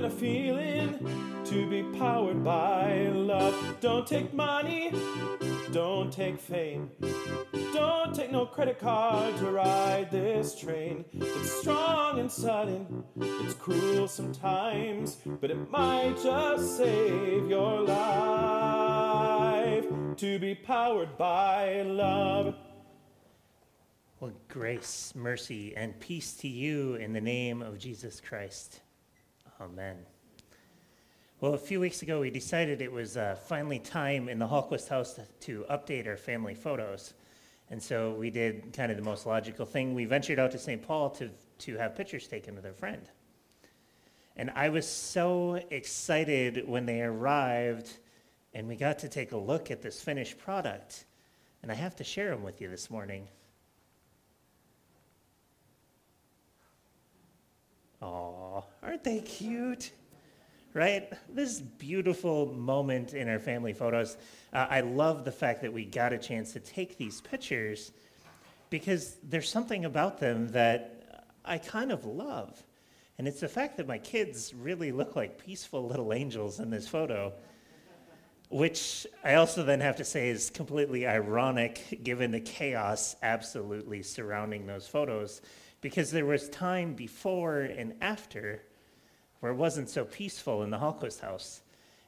than a feeling. To be powered by love. Don't take money, don't take fame, don't take no credit card to ride this train. It's strong and sudden, it's cruel sometimes, but it might just save your life. To be powered by love. Well, grace, mercy, and peace to you in the name of Jesus Christ. Amen. Well, a few weeks ago, we decided it was uh, finally time in the Hallquist house to, update our family photos. And so we did kind of the most logical thing. We ventured out to St. Paul to, to have pictures taken with our friend. And I was so excited when they arrived and we got to take a look at this finished product. And I have to share them with you this morning. Aren't they cute? Right? This beautiful moment in our family photos. Uh, I love the fact that we got a chance to take these pictures because there's something about them that I kind of love. And it's the fact that my kids really look like peaceful little angels in this photo, which I also then have to say is completely ironic given the chaos absolutely surrounding those photos because there was time before and after where it wasn't so peaceful in the Hallquist house.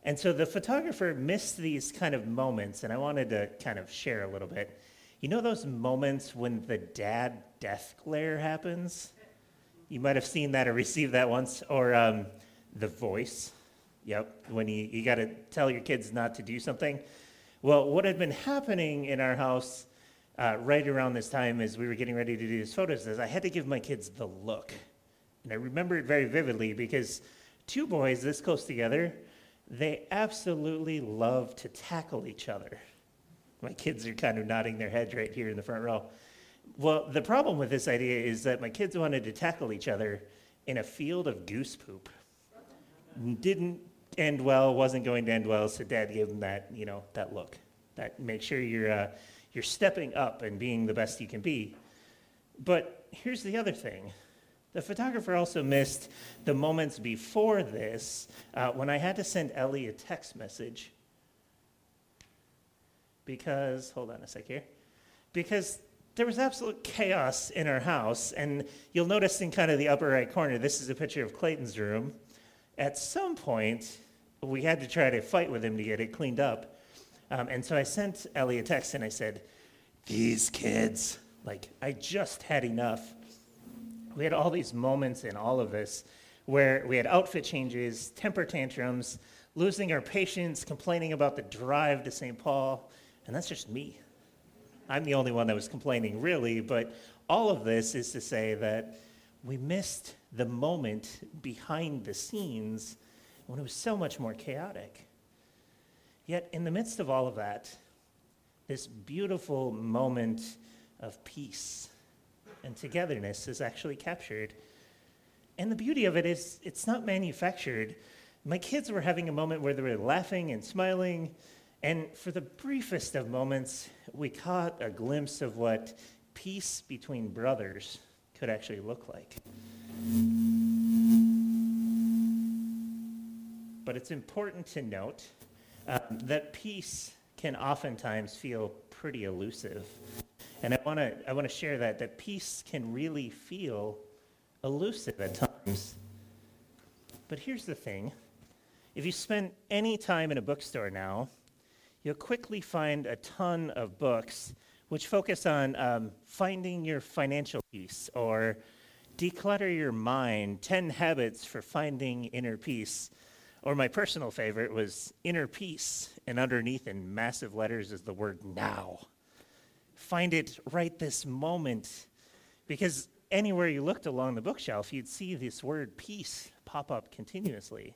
And so the photographer missed these kind of moments, and I wanted to kind of share a little bit. You know those moments when the dad death glare happens? You might have seen that or received that once, or um, the voice. Yep, when you, you got to tell your kids not to do something. Well, what had been happening in our house uh, right around this time as we were getting ready to do these photos is I had to give my kids the look. And I remember it very vividly because two boys this close together, they absolutely love to tackle each other. My kids are kind of nodding their heads right here in the front row. Well, the problem with this idea is that my kids wanted to tackle each other in a field of goose poop. Didn't end well, wasn't going to end well, so dad gave them that, you know, that look. That make sure you're uh, you're stepping up and being the best you can be. But here's the other thing. The photographer also missed the moments before this uh, when I had to send Ellie a text message. Because, hold on a sec here. Because there was absolute chaos in our house. And you'll notice in kind of the upper right corner, this is a picture of Clayton's room. At some point, we had to try to fight with him to get it cleaned up. Um, and so I sent Ellie a text and I said, These kids, like, I just had enough. We had all these moments in all of this where we had outfit changes, temper tantrums, losing our patience, complaining about the drive to St. Paul. And that's just me. I'm the only one that was complaining, really, but all of this is to say that we missed the moment behind the scenes when it was so much more chaotic. Yet, in the midst of all of that, this beautiful moment of peace and togetherness is actually captured. And the beauty of it is, it's not manufactured. My kids were having a moment where they were laughing and smiling, and for the briefest of moments, we caught a glimpse of what peace between brothers could actually look like. But it's important to note um, that peace can oftentimes feel pretty elusive. And I want to I want to share that that peace can really feel elusive at times. But here's the thing. If you spend any time in a bookstore now, you'll quickly find a ton of books which focus on um, finding your financial peace or declutter your mind 10 habits for finding inner peace or my personal favorite was inner peace, and underneath in massive letters is the word now. Find it right this moment, because anywhere you looked along the bookshelf, you'd see this word peace pop up continuously.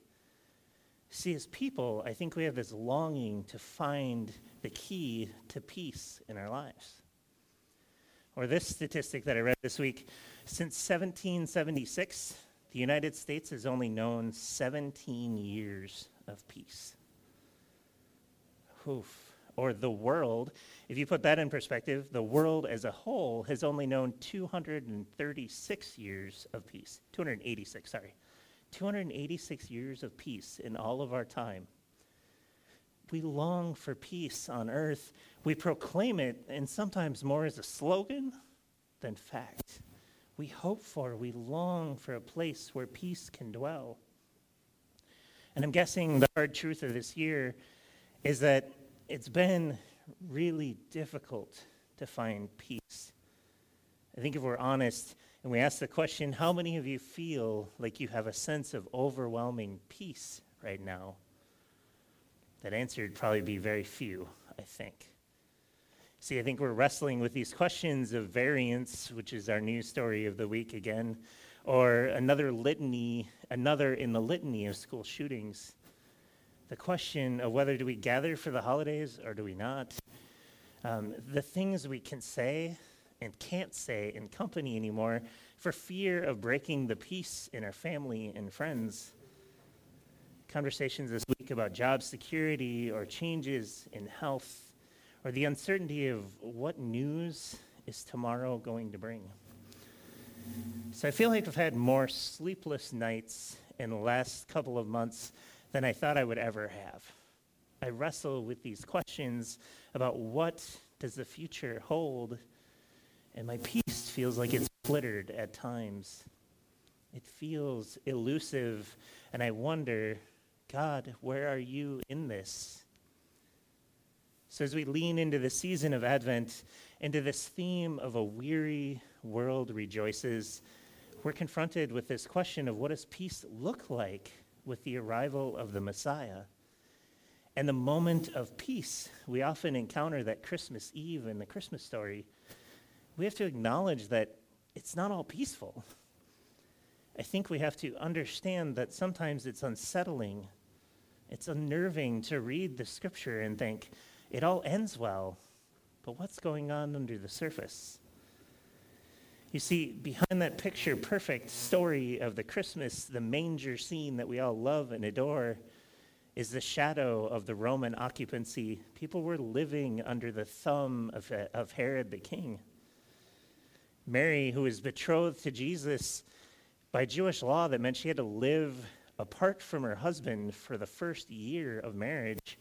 See, as people, I think we have this longing to find the key to peace in our lives. Or this statistic that I read this week since 1776, the United States has only known 17 years of peace. Oof. Or the world, if you put that in perspective, the world as a whole has only known 236 years of peace. 286, sorry. 286 years of peace in all of our time. We long for peace on earth. We proclaim it, and sometimes more as a slogan than fact. We hope for, we long for a place where peace can dwell. And I'm guessing the hard truth of this year is that it's been really difficult to find peace. I think if we're honest and we ask the question, how many of you feel like you have a sense of overwhelming peace right now? That answer would probably be very few, I think. See, I think we're wrestling with these questions of variance, which is our news story of the week again, or another litany, another in the litany of school shootings. The question of whether do we gather for the holidays or do we not? Um, the things we can say and can't say in company anymore for fear of breaking the peace in our family and friends. Conversations this week about job security or changes in health or the uncertainty of what news is tomorrow going to bring. So I feel like I've had more sleepless nights in the last couple of months than I thought I would ever have. I wrestle with these questions about what does the future hold, and my peace feels like it's flittered at times. It feels elusive, and I wonder, God, where are you in this? So, as we lean into the season of Advent, into this theme of a weary world rejoices, we're confronted with this question of what does peace look like with the arrival of the Messiah? And the moment of peace we often encounter that Christmas Eve in the Christmas story, we have to acknowledge that it's not all peaceful. I think we have to understand that sometimes it's unsettling, it's unnerving to read the scripture and think, it all ends well, but what's going on under the surface? You see, behind that picture perfect story of the Christmas, the manger scene that we all love and adore, is the shadow of the Roman occupancy. People were living under the thumb of, of Herod the king. Mary, who was betrothed to Jesus by Jewish law, that meant she had to live apart from her husband for the first year of marriage,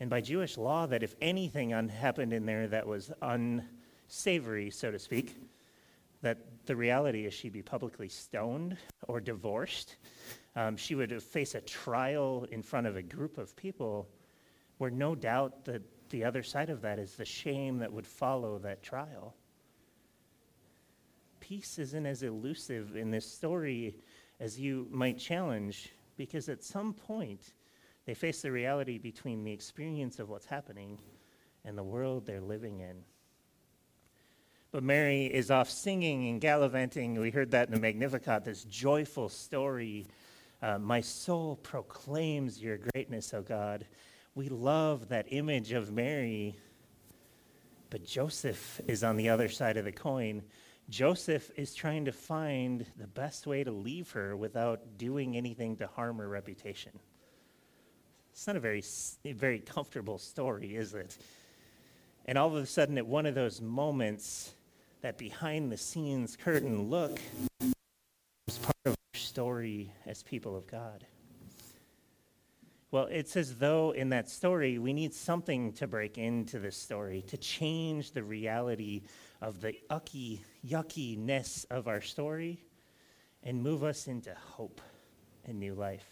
and by Jewish law that if anything happened in there that was unsavory, so to speak, that the reality is she'd be publicly stoned or divorced. Um, she would face a trial in front of a group of people where no doubt that the other side of that is the shame that would follow that trial. Peace isn't as elusive in this story as you might challenge, because at some point, they face the reality between the experience of what's happening and the world they're living in. But Mary is off singing and gallivanting. We heard that in the Magnificat, this joyful story. Uh, My soul proclaims your greatness, O God. We love that image of Mary. But Joseph is on the other side of the coin. Joseph is trying to find the best way to leave her without doing anything to harm her reputation. It's not a very, very comfortable story, is it? And all of a sudden, at one of those moments, that behind the scenes curtain look is part of our story as people of God. Well, it's as though in that story, we need something to break into this story, to change the reality of the ucky, yuckiness of our story and move us into hope and new life.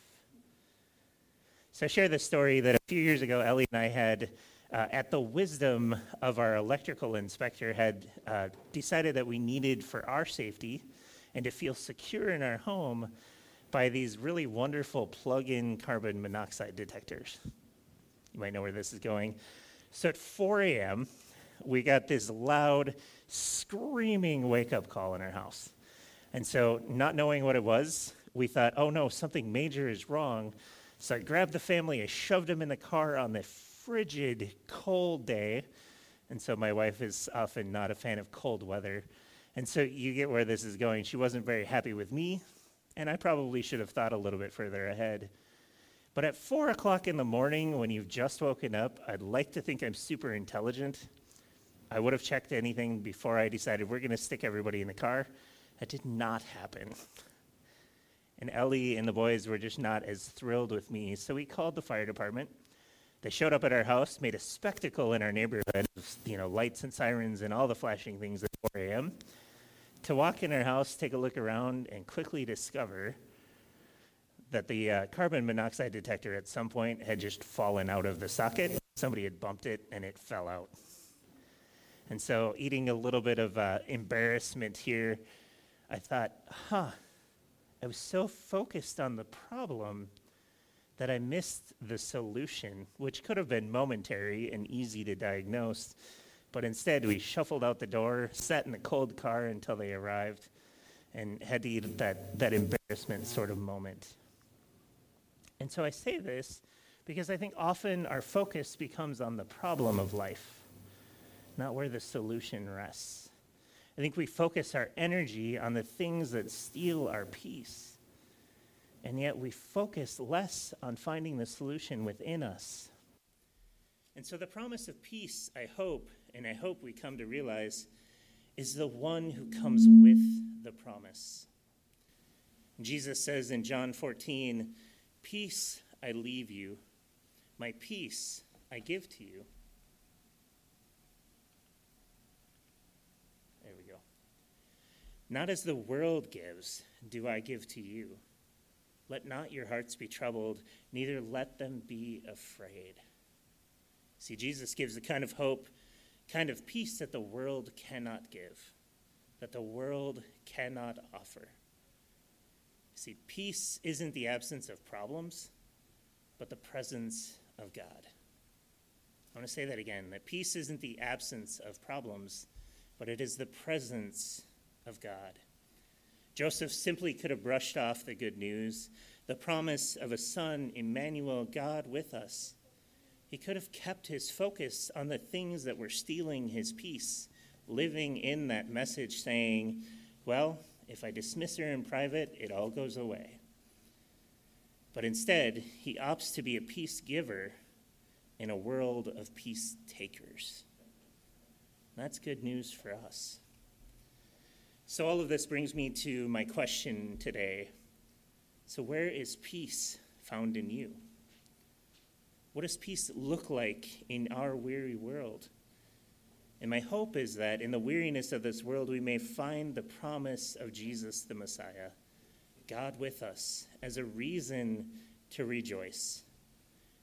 So I share this story that a few years ago, Ellie and I had, uh, at the wisdom of our electrical inspector, had uh, decided that we needed for our safety and to feel secure in our home buy these really wonderful plug-in carbon monoxide detectors. You might know where this is going. So at 4 a.m., we got this loud, screaming wake-up call in our house. And so, not knowing what it was, we thought, oh no, something major is wrong. So I grabbed the family, I shoved them in the car on the frigid, cold day. And so my wife is often not a fan of cold weather. And so you get where this is going. She wasn't very happy with me, and I probably should have thought a little bit further ahead. But at four o'clock in the morning, when you've just woken up, I'd like to think I'm super intelligent. I would have checked anything before I decided we're going to stick everybody in the car. That did not happen. And Ellie and the boys were just not as thrilled with me, so we called the fire department. They showed up at our house, made a spectacle in our neighborhood of, you know, lights and sirens and all the flashing things at 4 a.m. To walk in our house, take a look around, and quickly discover that the uh, carbon monoxide detector at some point had just fallen out of the socket. Somebody had bumped it and it fell out. And so, eating a little bit of uh, embarrassment here, I thought, huh, I was so focused on the problem that I missed the solution, which could have been momentary and easy to diagnose. But instead, we shuffled out the door, sat in the cold car until they arrived, and had to eat that, that embarrassment sort of moment. And so I say this because I think often our focus becomes on the problem of life, not where the solution rests. I think we focus our energy on the things that steal our peace, and yet we focus less on finding the solution within us. And so the promise of peace, I hope, and I hope we come to realize, is the one who comes with the promise. Jesus says in John 14, Peace I leave you, my peace I give to you. There we go. Not as the world gives, do I give to you. Let not your hearts be troubled, neither let them be afraid. See, Jesus gives the kind of hope, kind of peace that the world cannot give, that the world cannot offer. See, peace isn't the absence of problems, but the presence of God. I want to say that again that peace isn't the absence of problems, but it is the presence of God. Joseph simply could have brushed off the good news, the promise of a son, Emmanuel, God with us. He could have kept his focus on the things that were stealing his peace, living in that message saying, Well, if I dismiss her in private, it all goes away. But instead, he opts to be a peace giver in a world of peace takers. That's good news for us. So, all of this brings me to my question today. So, where is peace found in you? What does peace look like in our weary world? And my hope is that in the weariness of this world, we may find the promise of Jesus the Messiah, God with us, as a reason to rejoice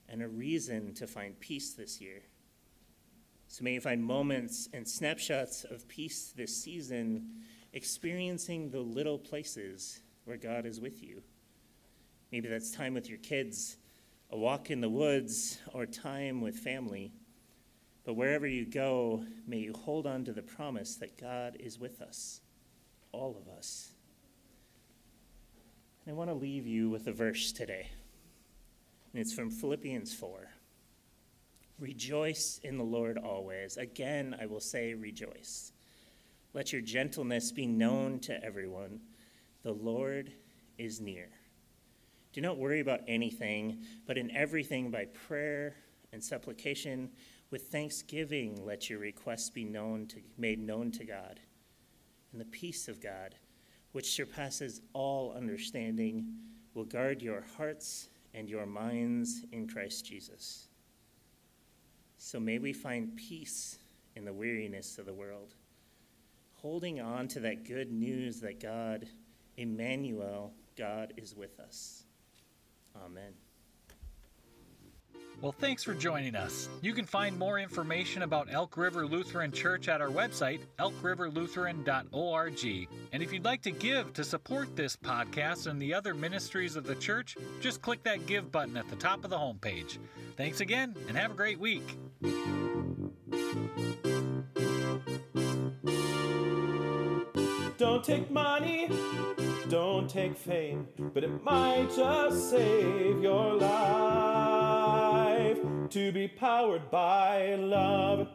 and a reason to find peace this year. So may you find moments and snapshots of peace this season, experiencing the little places where God is with you. Maybe that's time with your kids, a walk in the woods, or time with family. But wherever you go, may you hold on to the promise that God is with us, all of us. And I want to leave you with a verse today. And it's from Philippians 4. Rejoice in the Lord always. Again, I will say, rejoice. Let your gentleness be known to everyone. The Lord is near. Do not worry about anything, but in everything by prayer and supplication with thanksgiving, let your requests be known to, made known to God. And the peace of God, which surpasses all understanding, will guard your hearts and your minds in Christ Jesus. So may we find peace in the weariness of the world, holding on to that good news that God, Emmanuel, God is with us. Amen. Well, thanks for joining us. You can find more information about Elk River Lutheran Church at our website, elkriverlutheran.org. And if you'd like to give to support this podcast and the other ministries of the church, just click that give button at the top of the homepage. Thanks again, and have a great week. Don't take money Don't take fame, but it might just save your life. To be powered by love.